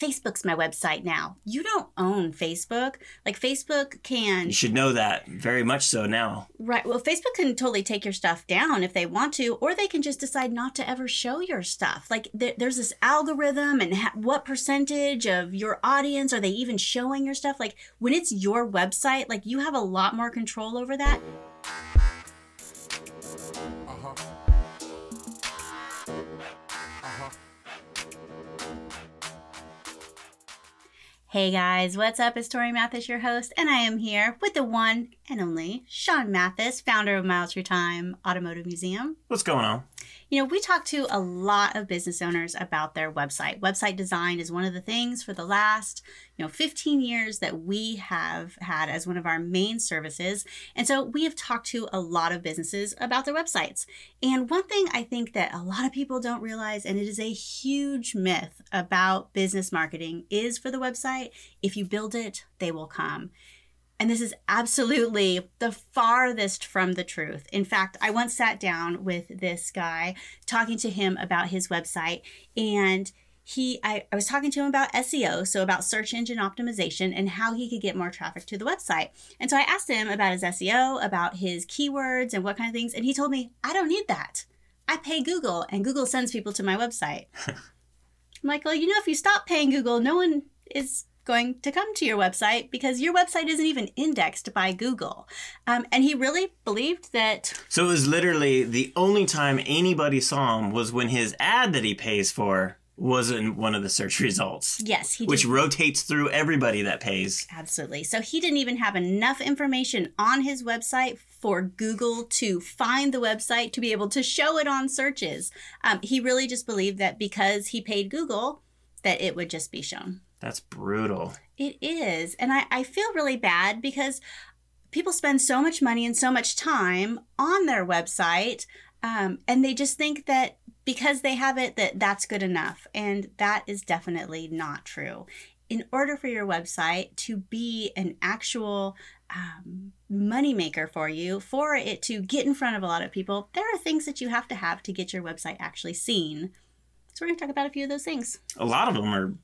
Facebook's my website now. You don't own Facebook. Like Facebook can You should know that very much so now. Right. Well, Facebook can totally take your stuff down if they want to, or they can just decide not to ever show your stuff. Like there, there's this algorithm, and ha- what percentage of your audience are they even showing your stuff? Like when it's your website, like you have a lot more control over that. Hey guys, what's up? It's Tori Mathis, your host, and I am here with the one and only Sean Mathis, founder of Miles Through Time Automotive Museum. What's going on? You know, we talk to a lot of business owners about their website. Website design is one of the things for the last, you know, 15 years that we have had as one of our main services. And so we have talked to a lot of businesses about their websites. And one thing I think that a lot of people don't realize, and it is a huge myth about business marketing, is for the website, if you build it, they will come. And this is absolutely the farthest from the truth. In fact, I once sat down with this guy talking to him about his website and he I, I was talking to him about SEO, so about search engine optimization and how he could get more traffic to the website. And so I asked him about his SEO, about his keywords and what kind of things, and he told me, I don't need that. I pay Google and Google sends people to my website. I'm like, well, you know, if you stop paying Google, no one is going to come to your website because your website isn't even indexed by Google. Um, and he really believed that. So it was literally the only time anybody saw him was when his ad that he pays for was in one of the search results. Yes, he Which rotates through everybody that pays. Absolutely. So he didn't even have enough information on his website for Google to find the website to be able to show it on searches. Um, he really just believed that because he paid Google, that it would just be shown. That's brutal. It is. And I, I feel really bad because people spend so much money and so much time on their website um, and they just think that because they have it that that's good enough and that is definitely not true in order for your website to be an actual um, money maker for you for it to get in front of a lot of people there are things that you have to have to get your website actually seen so we're going to talk about a few of those things A lot of them are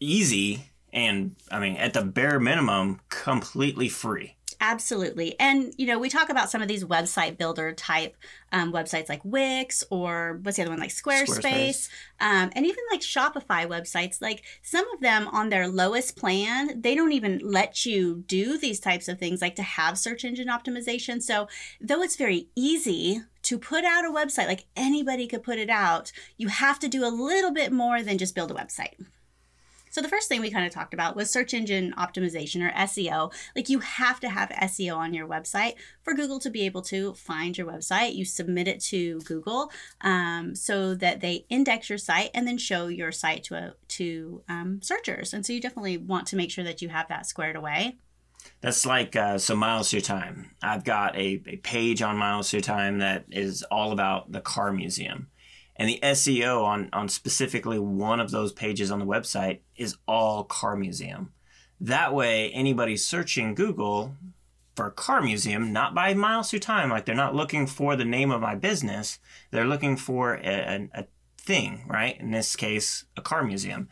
easy and, I mean, at the bare minimum, completely free. Absolutely. And, you know, we talk about some of these website builder type um, websites like Wix or what's the other one, like Squarespace, Squarespace. Um, and even like Shopify websites. Like some of them on their lowest plan, they don't even let you do these types of things like to have search engine optimization. So, though it's very easy to put out a website, like anybody could put it out, you have to do a little bit more than just build a website. So the first thing we kind of talked about was search engine optimization or SEO. Like you have to have SEO on your website for Google to be able to find your website. You submit it to Google um, so that they index your site and then show your site to a, to um, searchers. And so you definitely want to make sure that you have that squared away. That's like uh, so miles through time. I've got a, a page on miles through time that is all about the car museum. And the SEO on, on specifically one of those pages on the website is all car museum. That way, anybody searching Google for car museum, not by miles through time, like they're not looking for the name of my business, they're looking for a, a, a thing, right? In this case, a car museum.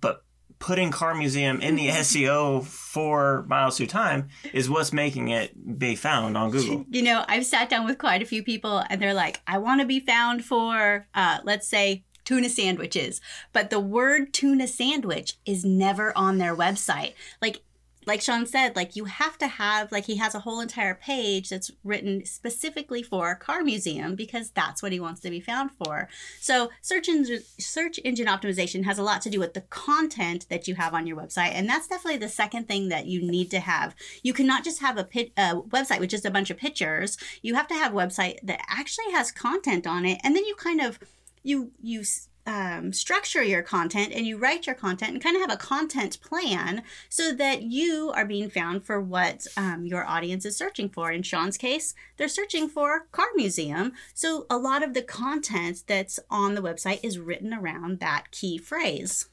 But putting car museum in the SEO for miles through time is what's making it be found on Google. You know, I've sat down with quite a few people and they're like, I want to be found for, uh, let's say, tuna sandwiches. But the word tuna sandwich is never on their website. Like, like Sean said, like you have to have, like he has a whole entire page that's written specifically for a car museum because that's what he wants to be found for. So search engine search engine optimization has a lot to do with the content that you have on your website, and that's definitely the second thing that you need to have. You cannot just have a, pit, a website with just a bunch of pictures. You have to have a website that actually has content on it, and then you kind of you you um, structure your content and you write your content and kind of have a content plan so that you are being found for what um, your audience is searching for. In Sean's case, they're searching for car museum. So a lot of the content that's on the website is written around that key phrase.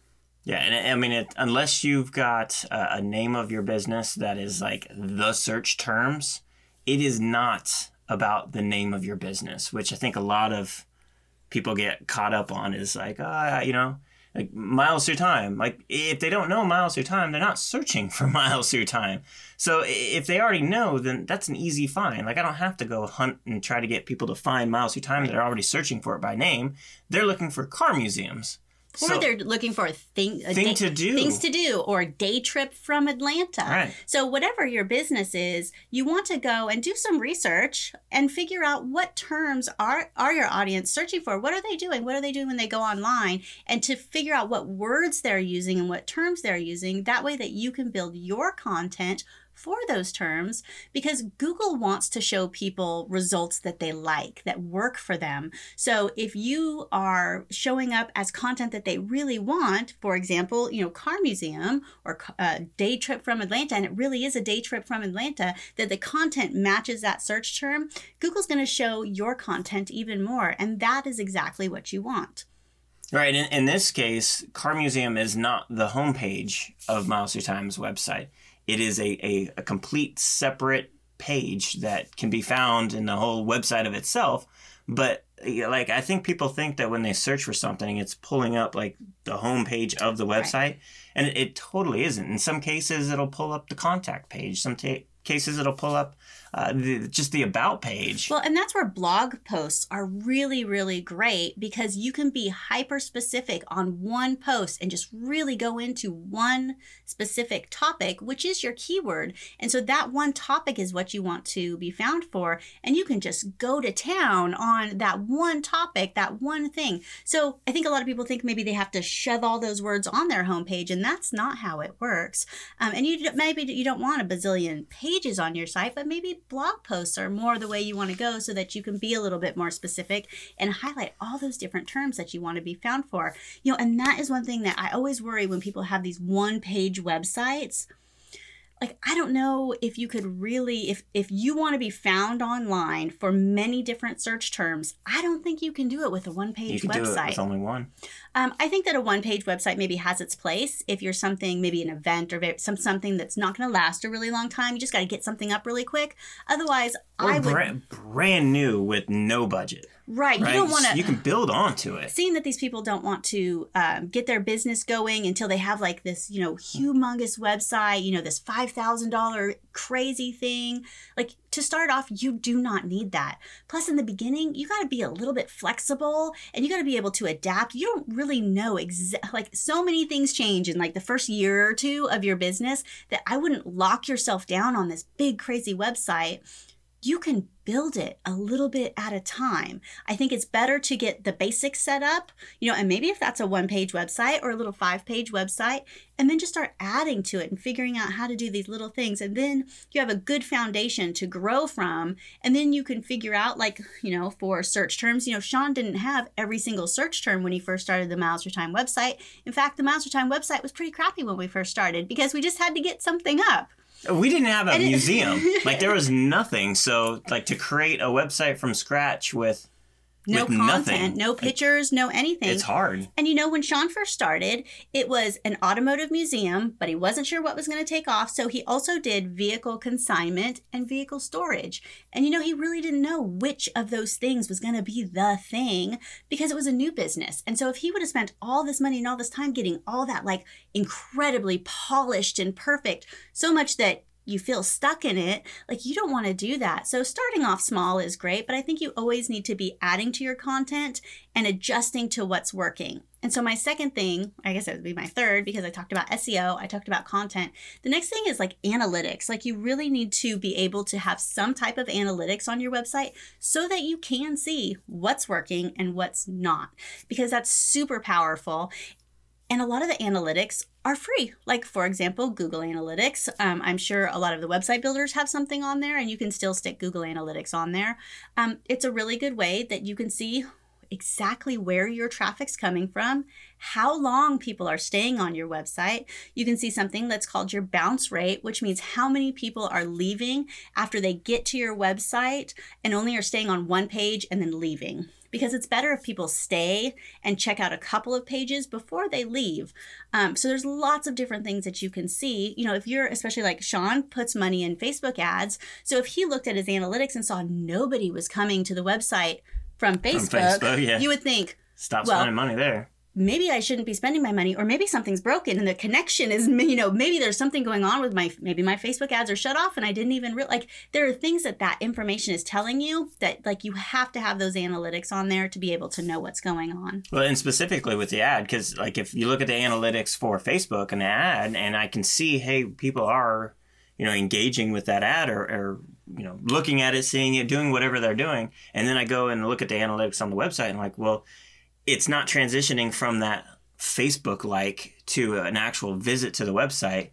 Yeah, and I mean, it, unless you've got a, a name of your business that is like the search terms, it is not about the name of your business, which I think a lot of people get caught up on is like, ah, you know, like miles through time. Like if they don't know miles through time, they're not searching for miles through time. So if they already know, then that's an easy find. Like I don't have to go hunt and try to get people to find miles through time. They're already searching for it by name. They're looking for car museums. Or so, they're looking for a thing, a thing day, to do, things to do, or a day trip from Atlanta. Right. So whatever your business is, you want to go and do some research and figure out what terms are are your audience searching for. What are they doing? What are they doing when they go online? And to figure out what words they're using and what terms they're using. That way, that you can build your content for those terms because Google wants to show people results that they like, that work for them. So if you are showing up as content that they really want, for example, you know, car museum or uh, day trip from Atlanta, and it really is a day trip from Atlanta, that the content matches that search term, Google's going to show your content even more. And that is exactly what you want. Right. In, in this case, Car Museum is not the homepage of Miles Through Time's website. It is a, a, a complete separate page that can be found in the whole website of itself. But like I think people think that when they search for something, it's pulling up like the homepage of the website, right. and it, it, totally isn't. In some cases, it'll pull up the contact page. Some ta- cases, it'll pull up uh, the, just the about page. Well, and that's where blog posts are really, really great because you can be hyper specific on one post and just really go into one specific topic, which is your keyword. And so that one topic is what you want to be found for. And you can just go to town on that one topic, that one thing. So I think a lot of people think maybe they have to shove all those words on their homepage, and that's not how it works. Um, and you maybe you don't want a bazillion pages on your site, but maybe blog posts are more the way you want to go so that you can be a little bit more specific and highlight all those different terms that you want to be found for. You know, and that is one thing that I always worry when people have these one page websites like i don't know if you could really if if you want to be found online for many different search terms i don't think you can do it with a one page website do it with only one. Um, i think that a one page website maybe has its place if you're something maybe an event or some something that's not going to last a really long time. You just got to get something up really quick. Otherwise or i would brand, brand new with no budget Right. right. You don't want to. You can build onto it. Seeing that these people don't want to um, get their business going until they have like this, you know, humongous website, you know, this $5,000 crazy thing. Like to start off, you do not need that. Plus, in the beginning, you got to be a little bit flexible and you got to be able to adapt. You don't really know exactly, like, so many things change in like the first year or two of your business that I wouldn't lock yourself down on this big, crazy website you can build it a little bit at a time. I think it's better to get the basics set up, you know, and maybe if that's a one page website or a little five page website, and then just start adding to it and figuring out how to do these little things. And then you have a good foundation to grow from. And then you can figure out, like, you know, for search terms, you know, Sean didn't have every single search term when he first started the Miles Through Time website. In fact, the Miles Through Time website was pretty crappy when we first started because we just had to get something up. We didn't have a museum. like there was nothing. So like to create a website from scratch with no content, nothing. no pictures, no anything. It's hard. And you know, when Sean first started, it was an automotive museum, but he wasn't sure what was going to take off. So he also did vehicle consignment and vehicle storage. And you know, he really didn't know which of those things was going to be the thing because it was a new business. And so if he would have spent all this money and all this time getting all that like incredibly polished and perfect, so much that you feel stuck in it, like you don't want to do that. So starting off small is great, but I think you always need to be adding to your content and adjusting to what's working. And so my second thing, I guess it would be my third because I talked about SEO, I talked about content. The next thing is like analytics. Like you really need to be able to have some type of analytics on your website so that you can see what's working and what's not because that's super powerful. And a lot of the analytics are free. Like, for example, Google Analytics. Um, I'm sure a lot of the website builders have something on there, and you can still stick Google Analytics on there. Um, it's a really good way that you can see exactly where your traffic's coming from, how long people are staying on your website. You can see something that's called your bounce rate, which means how many people are leaving after they get to your website and only are staying on one page and then leaving because it's better if people stay and check out a couple of pages before they leave. Um, so there's lots of different things that you can see. You know, if you're especially like Sean puts money in Facebook ads, so if he looked at his analytics and saw nobody was coming to the website from Facebook, from Facebook yeah. you would think stop well, spending money there maybe I shouldn't be spending my money, or maybe something's broken and the connection is, you know, maybe there's something going on with my, maybe my Facebook ads are shut off and I didn't even real like there are things that that information is telling you that like you have to have those analytics on there to be able to know what's going on. Well, and specifically with the ad, because like if you look at the analytics for Facebook and the ad, and I can see, hey, people are, you know, engaging with that ad or, or you know, looking at it, seeing it, doing whatever they're doing, and then I go and look at the analytics on the website and like, well it's not transitioning from that Facebook like to an actual visit to the website,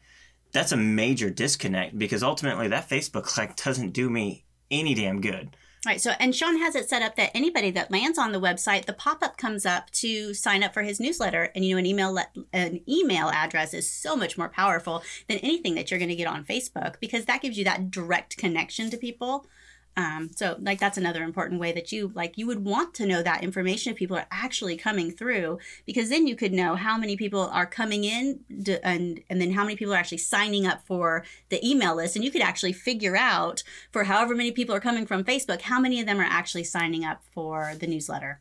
that's a major disconnect because ultimately that Facebook like doesn't do me any damn good. Right. So, and Sean has it set up that anybody that lands on the website, the pop up comes up to sign up for his newsletter. And you know, an email an email address is so much more powerful than anything that you're going to get on Facebook because that gives you that direct connection to people. Um, so like that's another important way that you like you would want to know that information if people are actually coming through because then you could know how many people are coming in to, and and then how many people are actually signing up for the email list and you could actually figure out for however many people are coming from Facebook how many of them are actually signing up for the newsletter.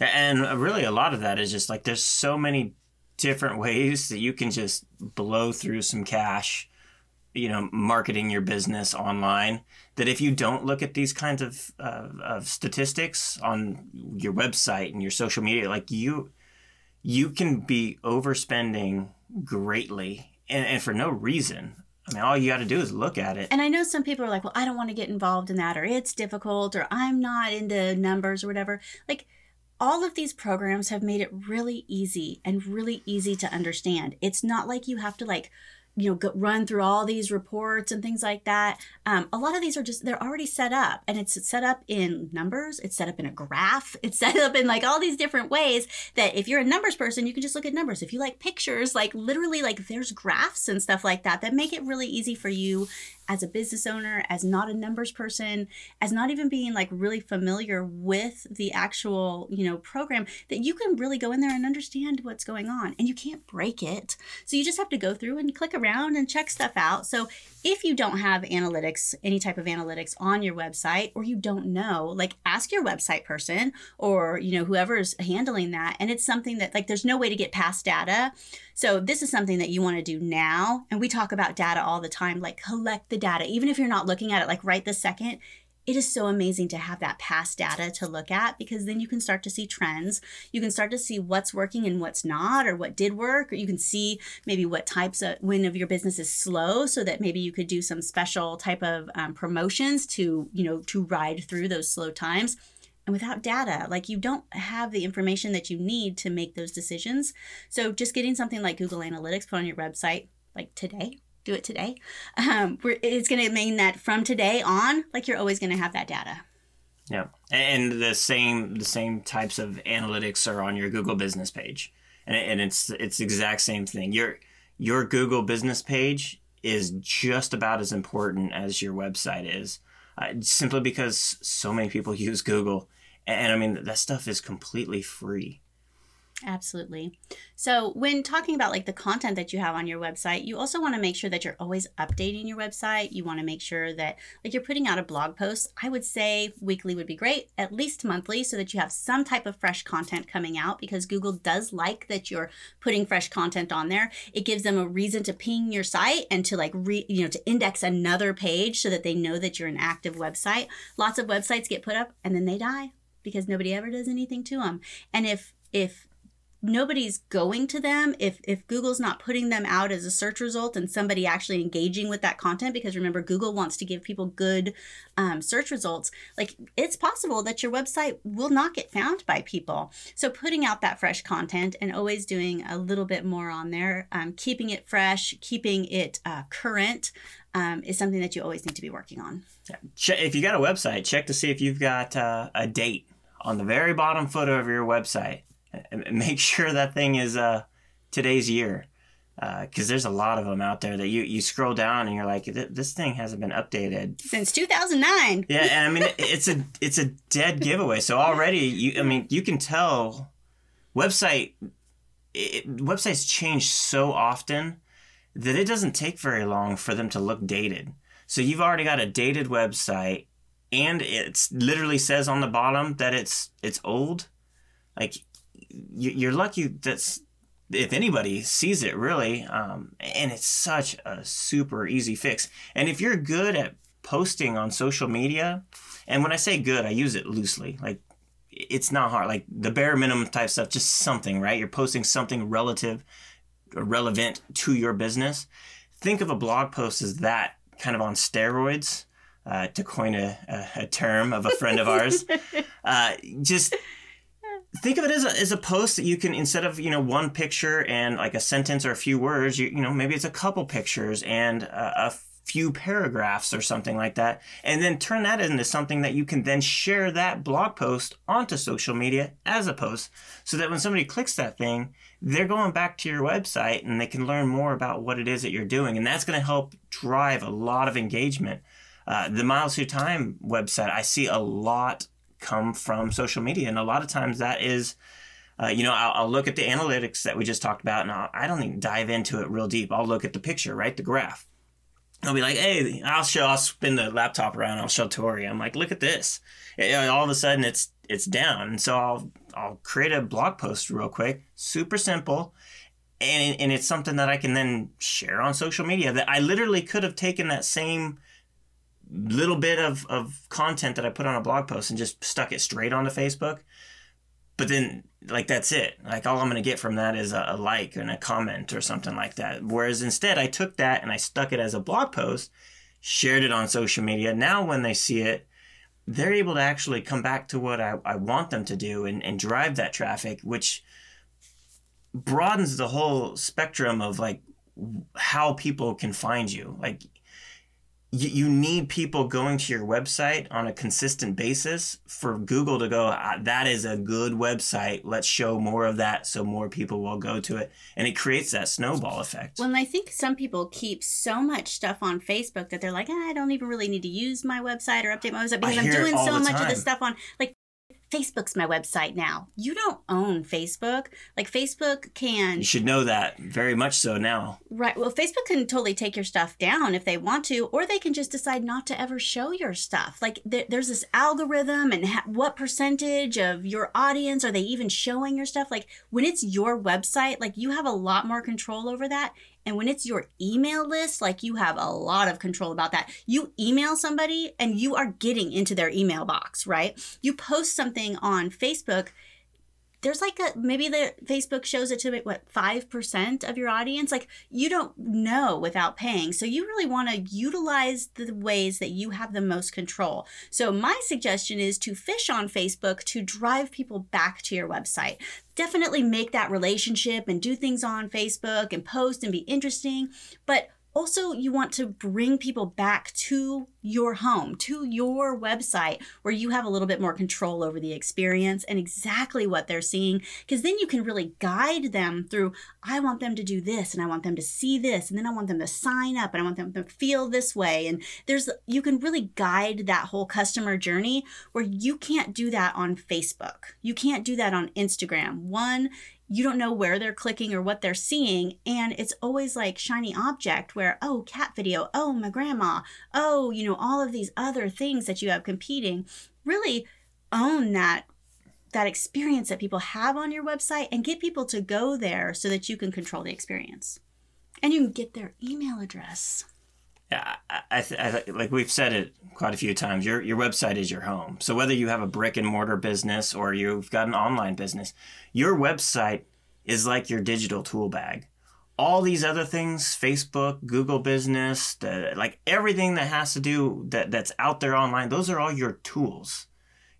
And really a lot of that is just like there's so many different ways that you can just blow through some cash you know marketing your business online that if you don't look at these kinds of, of statistics on your website and your social media like you you can be overspending greatly and, and for no reason I mean, all you got to do is look at it. And I know some people are like, well, I don't want to get involved in that, or it's difficult, or I'm not into numbers or whatever. Like, all of these programs have made it really easy and really easy to understand. It's not like you have to, like, you know go, run through all these reports and things like that. Um, a lot of these are just they're already set up and it's set up in numbers it's set up in a graph it's set up in like all these different ways that if you're a numbers person you can just look at numbers. If you like pictures like literally like there's graphs and stuff like that that make it really easy for you as a business owner, as not a numbers person, as not even being like really familiar with the actual, you know, program, that you can really go in there and understand what's going on. And you can't break it. So you just have to go through and click around and check stuff out. So if you don't have analytics, any type of analytics on your website, or you don't know, like ask your website person or, you know, whoever's handling that. And it's something that like there's no way to get past data. So this is something that you want to do now. And we talk about data all the time, like collect the data, even if you're not looking at it like right this second it is so amazing to have that past data to look at because then you can start to see trends. You can start to see what's working and what's not, or what did work, or you can see maybe what types of when of your business is slow, so that maybe you could do some special type of um, promotions to you know to ride through those slow times. And without data, like you don't have the information that you need to make those decisions. So just getting something like Google Analytics put on your website like today do it today. Um, it's going to mean that from today on, like you're always going to have that data. Yeah, and the same the same types of analytics are on your Google Business page, and, and it's it's exact same thing. Your your Google Business page is just about as important as your website is, uh, simply because so many people use Google, and, and I mean that stuff is completely free. Absolutely. So, when talking about like the content that you have on your website, you also want to make sure that you're always updating your website. You want to make sure that like you're putting out a blog post. I would say weekly would be great, at least monthly so that you have some type of fresh content coming out because Google does like that you're putting fresh content on there. It gives them a reason to ping your site and to like re, you know, to index another page so that they know that you're an active website. Lots of websites get put up and then they die because nobody ever does anything to them. And if if nobody's going to them if if google's not putting them out as a search result and somebody actually engaging with that content because remember google wants to give people good um, search results. Like it's possible that your website will not get found by people. So putting out that fresh content and always doing a little bit more on there um, keeping it fresh keeping it uh, current um, is something that you always need to be working on. If you got a website check to see if you've got uh, a date on the very bottom footer of your website make sure that thing is uh, today's year. Because uh, there's a lot of them out there that you, you scroll down and you're like this thing hasn't been updated. Since 2009 yeah and i mean it's a it's a dead giveaway. So already you i mean you can tell website it, websites change so often that it doesn't take very long for them to look dated. So you've already got a dated website and it literally says on the bottom that it's it's old. Like you're lucky that's if anybody sees it really um, and it's such a super easy fix. And if you're good at posting on social media and when i say good i use it loosely like it's not hard like the bare minimum type stuff just something right? You're posting something relative relevant to your business. Think of a blog post as that kind of on steroids uh, to coin a, a, a, term of a friend of ours. Uh, just think of it as a, as a post that you can instead of you know one picture and like a sentence or a few words you, you know maybe it's a couple pictures and a, a few paragraphs or something like that and then turn that into something that you can then share that blog post onto social media as a post so that when somebody clicks that thing they're going back to your website and they can learn more about what it is that you're doing and that's going to help drive a lot of engagement. Uh, the miles through time website i see a lot come from social media. And a lot of times that is, uh, you know, I'll, I'll, look at the analytics that we just talked about and I'll, I do not even dive into it real deep. I'll look at the picture, right? The graph. I'll be like, hey, I'll show, I'll spin the laptop around. I'll show Tori. I'm like, look at this. And all of a sudden it's, it's down. And so I'll, I'll create a blog post real quick, super simple. And, and it's something that I can then share on social media that I literally could have taken that same little bit of, of content that I put on a blog post and just stuck it straight onto Facebook. But then, like, that's it. Like, all I'm going to get from that is a, a like and a comment or something like that. Whereas instead, I took that and I stuck it as a blog post, shared it on social media. Now, when they see it, they're able to actually come back to what I, I want them to do and, and drive that traffic, which broadens the whole spectrum of like how people can find you. Like you, you need people going to your website on a consistent basis for Google to go, ah, that is a good website. Let's show more of that so more people will go to it. And it creates that snowball effect. Well, I think some people keep so much stuff on Facebook that they're like, ah, I don't even really need to use my website or update my website because I'm doing so much of this stuff on like Facebook's my website now. You don't own Facebook. Like Facebook can. You should know that very much so now. Right. Well, Facebook can totally take your stuff down if they want to, or they can just decide not to ever show your stuff. Like th- there's this algorithm, and ha- what percentage of your audience are they even showing your stuff? Like when it's your website, like you have a lot more control over that. And when it's your email list, like you have a lot of control about that. You email somebody and you are getting into their email box, right? You post something on Facebook there's like a maybe the Facebook shows it to what 5% of your audience? Like you don't know without paying. So you really want to utilize the ways that you have the most control. So my suggestion is to fish on Facebook to drive people back to your website. Definitely make that relationship and do things on Facebook and post and be interesting but also, you want to bring people back to your home, to your website, where you have a little bit more control over the experience and exactly what they're seeing. Because then you can really guide them through I want them to do this, and I want them to see this, and then I want them to sign up, and I want them to feel this way. And there's, you can really guide that whole customer journey where you can't do that on Facebook. You can't do that on Instagram. One, you don't know where they're clicking or what they're seeing and it's always like shiny object where oh cat video oh my grandma oh you know all of these other things that you have competing. Really own that that experience that people have on your website and get people to go there so that you can control the experience. And you can get their email address I, I, I like we've said it quite a few times. Your your website is your home. So whether you have a brick and mortar business or you've got an online business, your website is like your digital tool bag. All these other things, Facebook, Google Business, the, like everything that has to do that that's out there online, those are all your tools.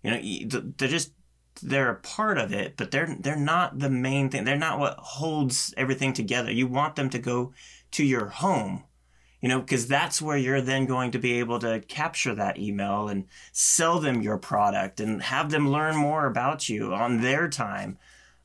You know, they're just they're a part of it, but they're they're not the main thing. They're not what holds everything together. You want them to go to your home you know, because that's where you're then going to be able to capture that email and sell them your product and have them learn more about you on their time.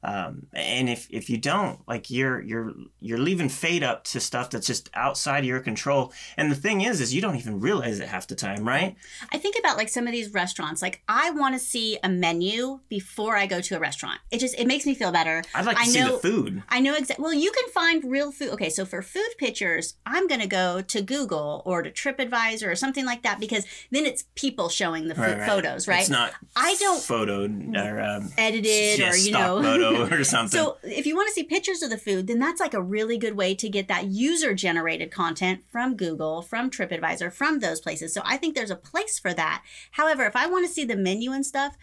Um, and if, if you don't, like you're you're you're leaving fate up to stuff that's just outside of your control. And the thing is, is you don't even realize it half the time, right? I think about like some of these restaurants. Like I want to see a menu before I go to a restaurant. It just it makes me feel better. I'd like to I see know, the food. I know exactly. Well, you can find real food. Okay, so for food pictures, I'm gonna go to Google or to TripAdvisor or something like that because then it's people showing the right, right. photos, right? It's not. I don't photo or um, edited or you know photo or something. So if you want to see pictures of the food, then that's like a really good way to get that user generated content from Google, from TripAdvisor, from those places. So I think there's a place for that. However, if I want to see the menu and stuff,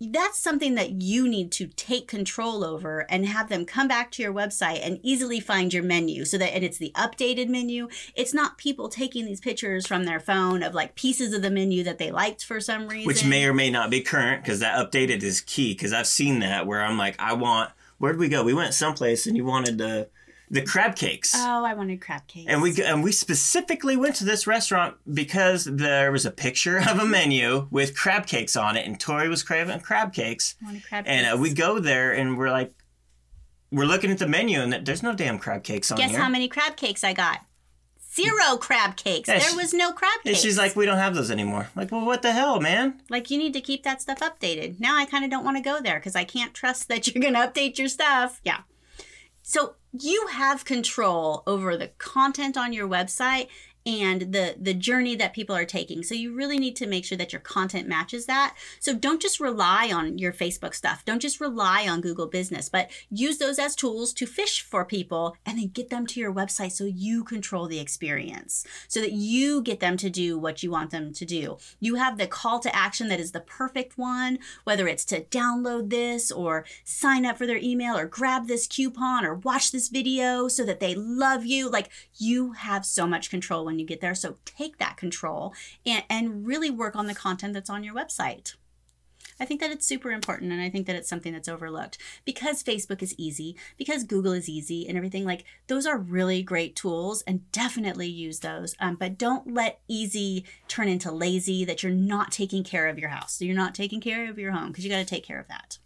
that's something that you need to take control over and have them come back to your website and easily find your menu so that and it's the updated menu. It's not people taking these pictures from their phone of like pieces of the menu that they liked for some reason. which may or may not be current because that updated is key because i've seen that where i'm like i want where'd we go? We went someplace and you wanted to the crab cakes. Oh, I wanted crab cakes. And we and we specifically went to this restaurant because there was a picture of a menu with crab cakes on it, and Tori was craving crab cakes. I wanted crab and cakes. uh, we go there, and we're like, we're looking at the menu, and there's no damn crab cakes on Guess here. Guess how many crab cakes I got? Zero crab cakes. Yeah, there she- was no crab and cakes. she's like, we don't have those anymore. Like, well, what the hell, man? like you need to keep that stuff updated. Now I kind of don't want to go there because I can't trust that you're going to update your stuff. Yeah. So you have control over the content on your website and the the journey that people are taking. So you really need to make sure that your content matches that. So don't just rely on your Facebook stuff. Don't just rely on Google Business, but use those as tools to fish for people and then get them to your website so you control the experience. So that you get them to do what you want them to do. You have the call to action that is the perfect one, whether it's to download this or sign up for their email or grab this coupon or watch this video so that they love you. Like you have so much control when you get there. So take that control and, and really work on the content that's on your website. I think that it's super important and I think that it's something that's overlooked because Facebook is easy, because Google is easy and everything. Like those are really great tools and definitely use those. Um, but don't let easy turn into lazy that you're not taking care of your house. So you're not taking care of your home because you got to take care of that.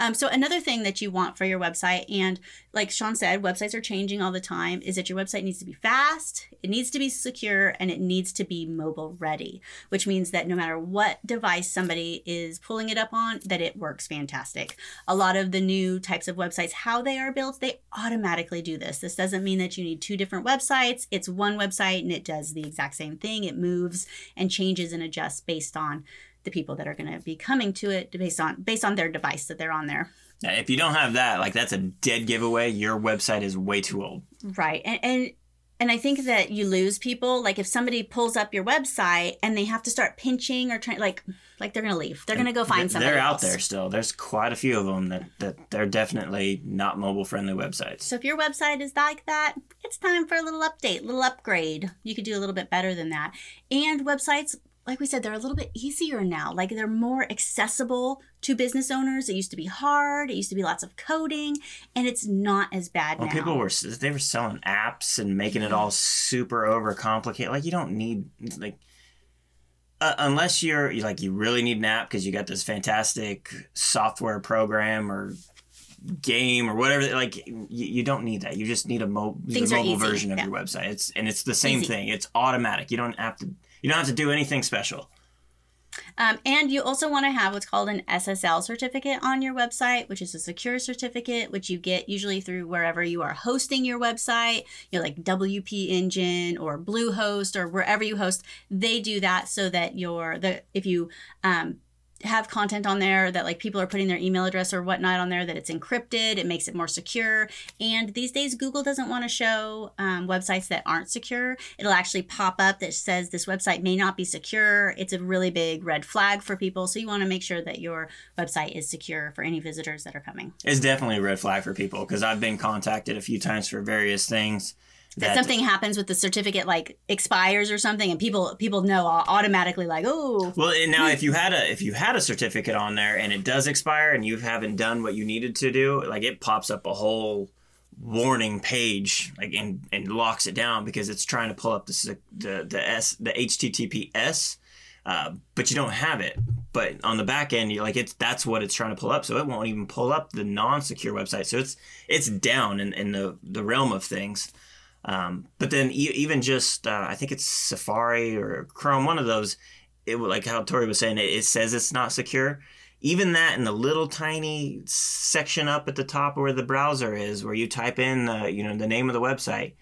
Um, so another thing that you want for your website, and like Sean said, websites are changing all the time, is that your website needs to be fast, it needs to be secure, and it needs to be mobile ready, which means that no matter what device somebody is pulling it up on, that it works fantastic. A lot of the new types of websites, how they are built, they automatically do this. This doesn't mean that you need two different websites. It's one website and it does the exact same thing. It moves and changes and adjusts based on the people that are going to be coming to it based on based on their device that they're on there. If you don't have that, like that's a dead giveaway. Your website is way too old. Right. And and and I think that you lose people. Like if somebody pulls up your website and they have to start pinching or trying, like, like they're gonna leave. They're gonna go find Th- somebody. They're out else. there still. There's quite a few of them that, that they're definitely not mobile friendly websites. So if your website is like that, it's time for a little update, little upgrade. You could do a little bit better than that. And websites, like we said, they're a little bit easier now. Like they're more accessible to business owners. It used to be hard. It used to be lots of coding, and it's not as bad Well, now. people were they were selling apps and making it all super overcomplicated. Like you don't need like uh, unless you're like you really need an app because you got this fantastic software program or game or whatever. Like you, you don't need that. You just need a, mo- the Things are mobile version of yeah. your website. It's and it's the same Easy. thing. It's automatic. You don't have to. You don't have to do anything special. Um, and you also want to have what's called an SSL certificate on your website, which is a secure certificate, which you get usually through wherever you are hosting your website, you know, like WP Engine or Bluehost or wherever you host. They do that so that your the if you um, have content on there that like people are putting their email address or whatnot on there that it's encrypted it makes it more secure. And these days google doesn't want to show um, websites that aren't secure. It'll actually pop up that says this website may not be secure. It's a really big red flag for people. So you want to make sure that your website is secure for any visitors that are coming. It's definitely a red flag for people because I've been contacted a few times for various things. That something happens with the certificate like expires or something and people people know automatically like oh Well, and now if you had a if you had a certificate on there and it does expire and you haven't done what you needed to do, like it pops up a whole warning page like and, and locks it down because it's trying to pull up the the the s the HTTPS, uh, but you don't have it. But on the back end, you like it's that's what it's trying to pull up, so it won't even pull up the non-secure website. So it's it's down in, in the the realm of things. Um, but then e- even just uh, I think it's Safari or Chrome, one of those. It like how Tori was saying, it, it says it's not secure. Even that in the little tiny section up at the top where the browser is, where you type in the you know the name of the website,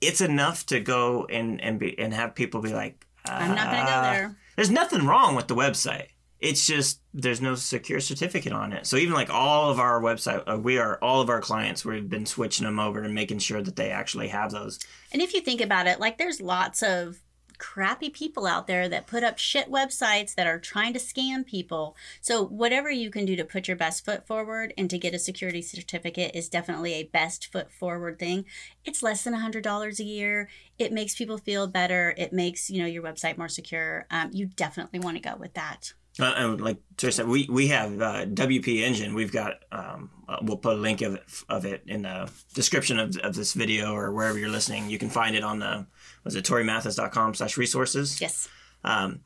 it's enough to go and and be and have people be like, i'm not gonna go "Uh, there There's nothing wrong with the website. It's just there's no secure certificate on it. So even like all of our website, uh, we are all of our clients. We've been switching them over and making sure that they actually have those. And if you think about it, like there's lots of crappy people out there that put up shit websites that are trying to scam people. So whatever you can do to put your best foot forward and to get a security certificate is definitely a best foot forward thing. It's less than a hundred dollars a year. It makes people feel better. It makes you know your website more secure. Um, you definitely want to go with that. Uh, and like Teresa said, we, we have uh, WP Engine. We've got, um, uh, we'll put a link of it, of it in the description of, of this video or wherever you're listening. You can find it on the, was it torimathis.com slash resources? Yes. Um,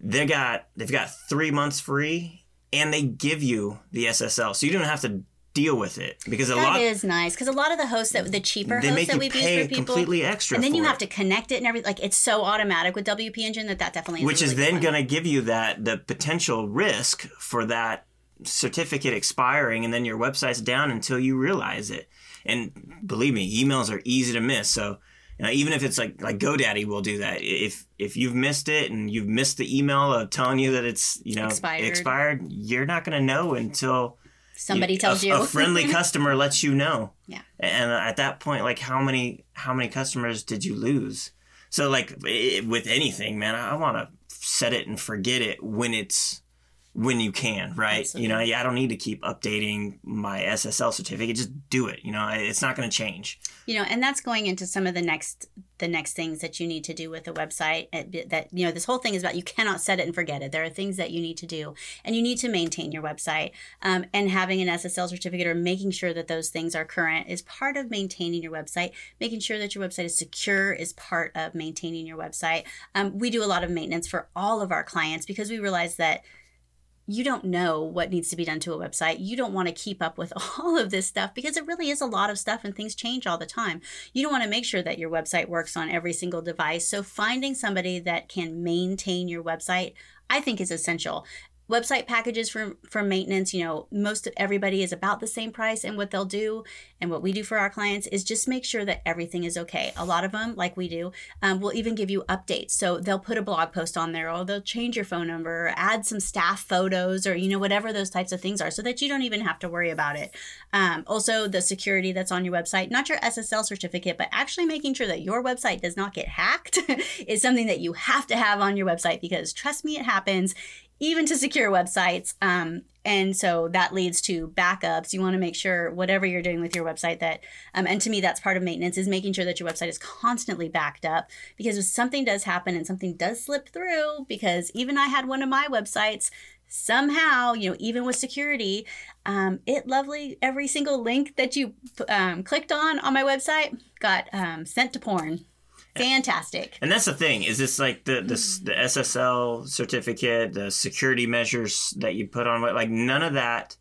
they got, they've got three months free and they give you the SSL. So you don't have to deal with it because a That lot is nice because a lot of the hosts that the cheaper they hosts that we've pay used for people, completely extra and then you have it. to connect it and everything. Like it's so automatic with WP Engine that that definitely is which is really then going to give you that the potential risk for that certificate expiring and then your website's down until you realize it and believe me emails are easy to miss so you know, even if it's like like GoDaddy will do that if if you've missed it and you've missed the email of telling you that it's you know Expired. expired you're not going to know until somebody you- tells a, you. a friendly customer lets you know. Yeah. and at that point like how many how many customers did you lose? So like i with anything man i, want to set it and forget it when it's when you can right? You know yeah i don't need to keep updating my ssl certificate. Just do it you know? It's not going to change. You know and that's going into some of the next the next things that you need to do with a website that you know this whole thing is about you cannot set it and forget it. There are things that you need to do and you need to maintain your website um, and having an ssl certificate or making sure that those things are current is part of maintaining your website. Making sure that your website is secure is part of maintaining your website. Um, we do a lot of maintenance for all of our clients because we realize that you don't know what needs to be done to a website. You don't want to keep up with all of this stuff because it really is a lot of stuff and things change all the time. You don't want to make sure that your website works on every single device. So, finding somebody that can maintain your website, I think, is essential. Website packages for for maintenance, you know, most of everybody is about the same price, and what they'll do, and what we do for our clients is just make sure that everything is okay. A lot of them, like we do, um, will even give you updates. So they'll put a blog post on there, or they'll change your phone number, or add some staff photos, or you know whatever those types of things are, so that you don't even have to worry about it. Um, also, the security that's on your website, not your SSL certificate, but actually making sure that your website does not get hacked, is something that you have to have on your website because trust me, it happens even to secure websites. Um, and so that leads to backups. You want to make sure whatever you're doing with your website that, um, and to me, that's part of maintenance is making sure that your website is constantly backed up because if something does happen and something does slip through, because even I had one of my websites somehow, you know, even with security, um, it lovely every single link that you um, clicked on on my website got um, sent to porn. Fantastic. and that's the thing is this like the this the ssl mm. certificate the security measures that you put on like none of that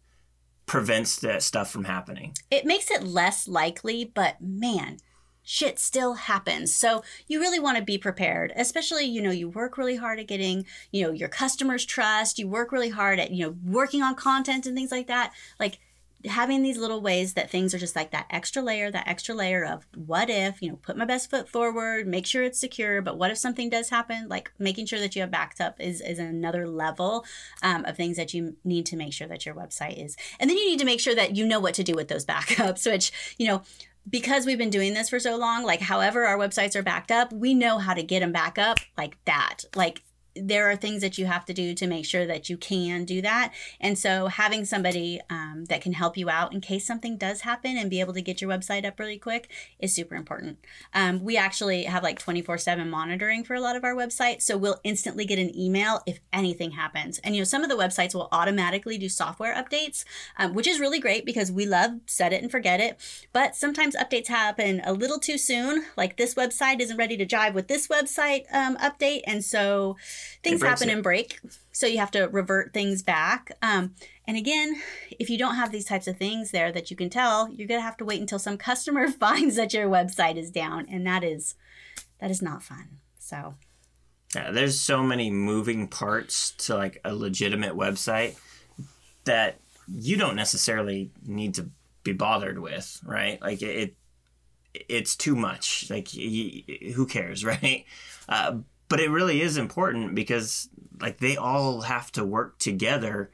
prevents that stuff from happening it makes it less likely, but man, shit still happens. So you really want to be prepared, especially, you know, you work really hard at getting, you know, your customers' trust, you work really hard at, you know, working on content and things like that. Like having these little ways that things are just like that extra layer, that extra layer of what if, you know, put my best foot forward, make sure it's secure, but what if something does happen? Like making sure that you have backed up is, is another level um, of things that you need to make sure that your website is. And then you need to make sure that you know what to do with those backups, which, you know, because we've been doing this for so long, like however our websites are backed up, we know how to get them back up like that. Like there are things that you have to do to make sure that you can do that. And so having somebody um, that can help you out in case something does happen and be able to get your website up really quick is super important. Um, we actually have like 24 7 monitoring for a lot of our websites. So we'll instantly get an email if anything happens. And you know, some of the websites will automatically do software updates, um, which is really great because we love set it and forget it. But sometimes updates happen a little too soon. Like this website isn't ready to jive with this website um, update. And so things happen it. and break. So you have to revert things back. Um, and again, if you don't have these types of things there that you can tell, you're gonna have to wait until some customer finds that your website is down, and that is that is not fun. So Yeah, there's so many moving parts to like a legitimate website that you don't necessarily need to be bothered with, right? Like it, it's too much. Like y- who cares, right? Uh, but it really is important because like they all have to work together.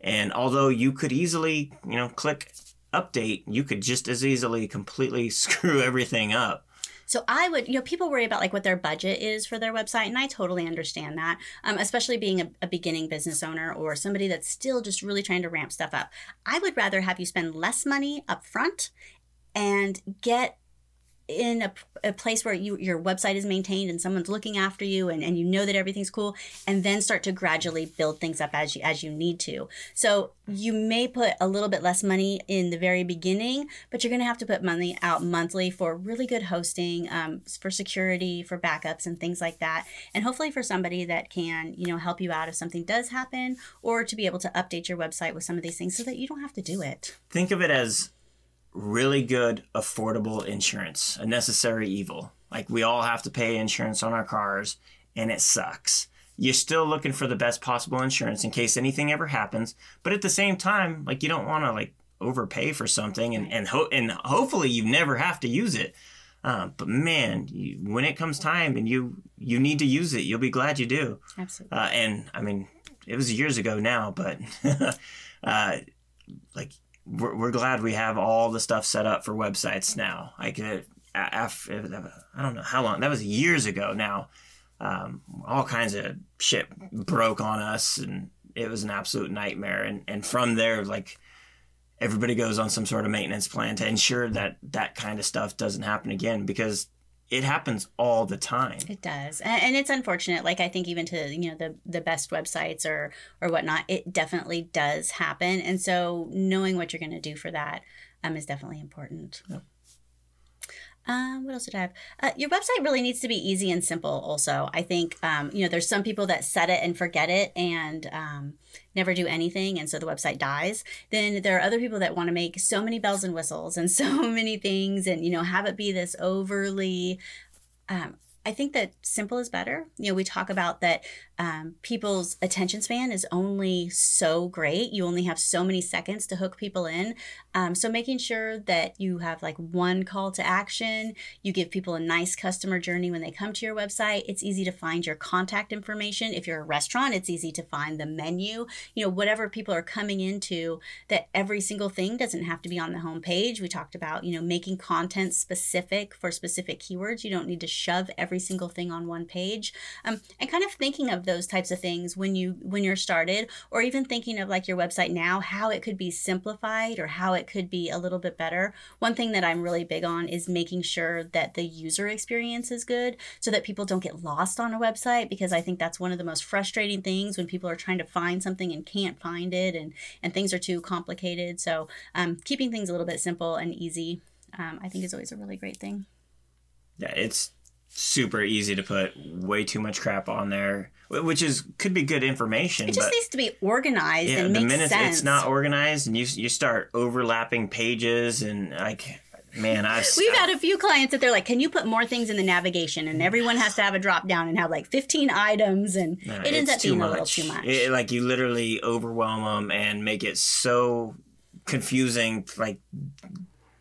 And although you could easily, you know, click update, you could just as easily completely screw everything up. So I would, you know, people worry about like what their budget is for their website, and I totally understand that, um, especially being a, a beginning business owner or somebody that's still just really trying to ramp stuff up. I would rather have you spend less money up front and get in a, a place where you your website is maintained and someone's looking after you and, and you know that everything's cool and then start to gradually build things up as you as you need to. So you may put a little bit less money in the very beginning but you're going to have to put money out monthly for really good hosting um, for security for backups and things like that. And hopefully for somebody that can you know help you out if something does happen or to be able to update your website with some of these things so that you don't have to do it. Think of it as really good, affordable insurance, a necessary evil. Like we all have to pay insurance on our cars, and it sucks. You're still looking for the best possible insurance in case anything ever happens, but at the same time, like you don't want to like overpay for something, and and ho- and hopefully you never have to use it. Uh, but man, you, when it comes time and you you need to use it, you'll be glad you do. Absolutely. Uh, and I mean, it was years ago now, but uh, like we're, we're glad we have all the stuff set up for websites now. Uh, after, I don't know how long, that was years ago now. Um, all kinds of shit broke on us and it was an absolute nightmare. And, and from there, like, everybody goes on some sort of maintenance plan to ensure that that kind of stuff doesn't happen again because it happens all the time. It does, and it's unfortunate. Like I think even to you know the the best websites or or whatnot, it definitely does happen. And so knowing what you're going to do for that um, is definitely important. Yep. Um, what else did I have? Uh, your website really needs to be easy and simple. Also, I think um, you know there's some people that set it and forget it and um, never do anything, and so the website dies. Then there are other people that want to make so many bells and whistles and so many things, and you know have it be this overly um, I think that simple is better. You know, we talk about that um, people's attention span is only so great. You only have so many seconds to hook people in. Um, so making sure that you have like one call to action, you give people a nice customer journey when they come to your website. It's easy to find your contact information. If you're a restaurant, it's easy to find the menu. You know, whatever people are coming into, that every single thing doesn't have to be on the homepage. We talked about, you know, making content specific for specific keywords. You don't need to shove every single thing on one page. Um, and kind of thinking of those types of things when you when you're started or even thinking of like your website now how it could be simplified or how it could be a little bit better. One thing that i'm really big on is making sure that the user experience is good so that people don't get lost on a website because i think that's one of the most frustrating things when people are trying to find something and can't find it and and things are too complicated. So um, keeping things a little bit simple and easy um, i think is always a really great thing. Yeah it's super easy to put way too much crap on there, which is could be good information. It just needs to be organized yeah, and the minute sense. it's not organized and you you start overlapping pages and like man i we've had a few clients that they're like can you put more things in the navigation and everyone has to have a drop down and have like 15 items and no, it ends up being much. a little too much it, like you literally overwhelm them and make it so confusing like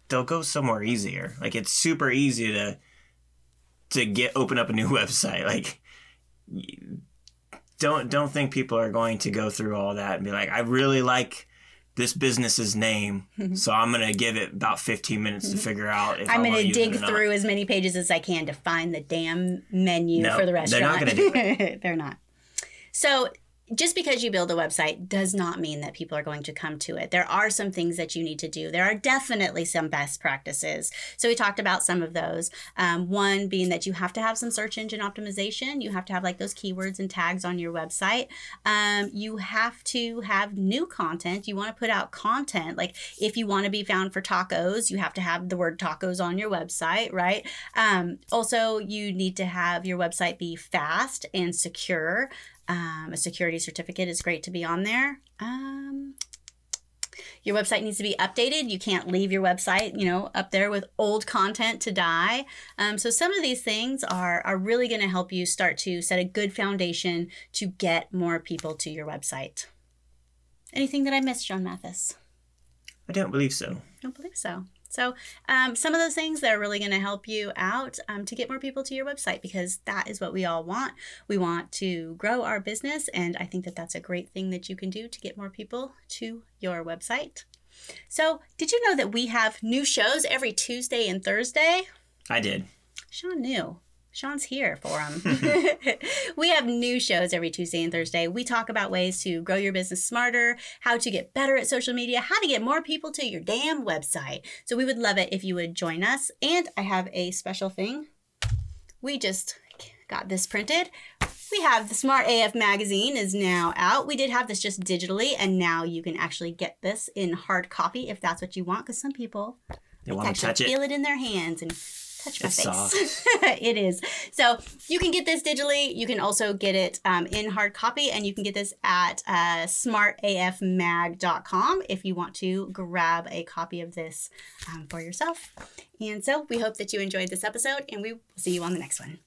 they'll go somewhere easier like it's super easy to to get open up a new website. Like don't don't think people are going to go through all that and be like, I really like this business's name, so I'm gonna give it about 15 minutes to figure out. If I'm gonna dig through as many pages as I can to find the damn menu no, for the restaurant. They're not gonna do it. they're not. So just because you build a website does not mean that people are going to come to it. There are some things that you need to do. There are definitely some best practices. So we talked about some of those. Um, one being that you have to have some search engine optimization. You have to have like those keywords and tags on your website. Um, you have to have new content. You want to put out content. Like if you want to be found for tacos, you have to have the word tacos on your website, right? Um, also, you need to have your website be fast and secure. Um, a security certificate is great to be on there. Um, your website needs to be updated. You can't leave your website, you know, up there with old content to die. Um, so some of these things are are really going to help you start to set a good foundation to get more people to your website. Anything that I missed, John Mathis? I don't believe so. I don't believe so. So, um, some of those things that are really going to help you out um, to get more people to your website because that is what we all want. We want to grow our business, and I think that that's a great thing that you can do to get more people to your website. So, did you know that we have new shows every Tuesday and Thursday? I did. Sean knew. Sean's here for them. we have new shows every Tuesday and Thursday. We talk about ways to grow your business smarter, how to get better at social media, how to get more people to your damn website. So we would love it if you would join us. And I have a special thing. We just got this printed. We have the Smart AF magazine is now out. We did have this just digitally, and now you can actually get this in hard copy if that's what you want. Because some people They want to touch it. feel it in their hands and touch my It's face. it is. So you can get this digitally. You can also get it um, in hard copy, and you can get this at uh, smartafmag.com if you want to grab a copy of this um, for yourself. And so we hope that you enjoyed this episode, and we will see you on the next one.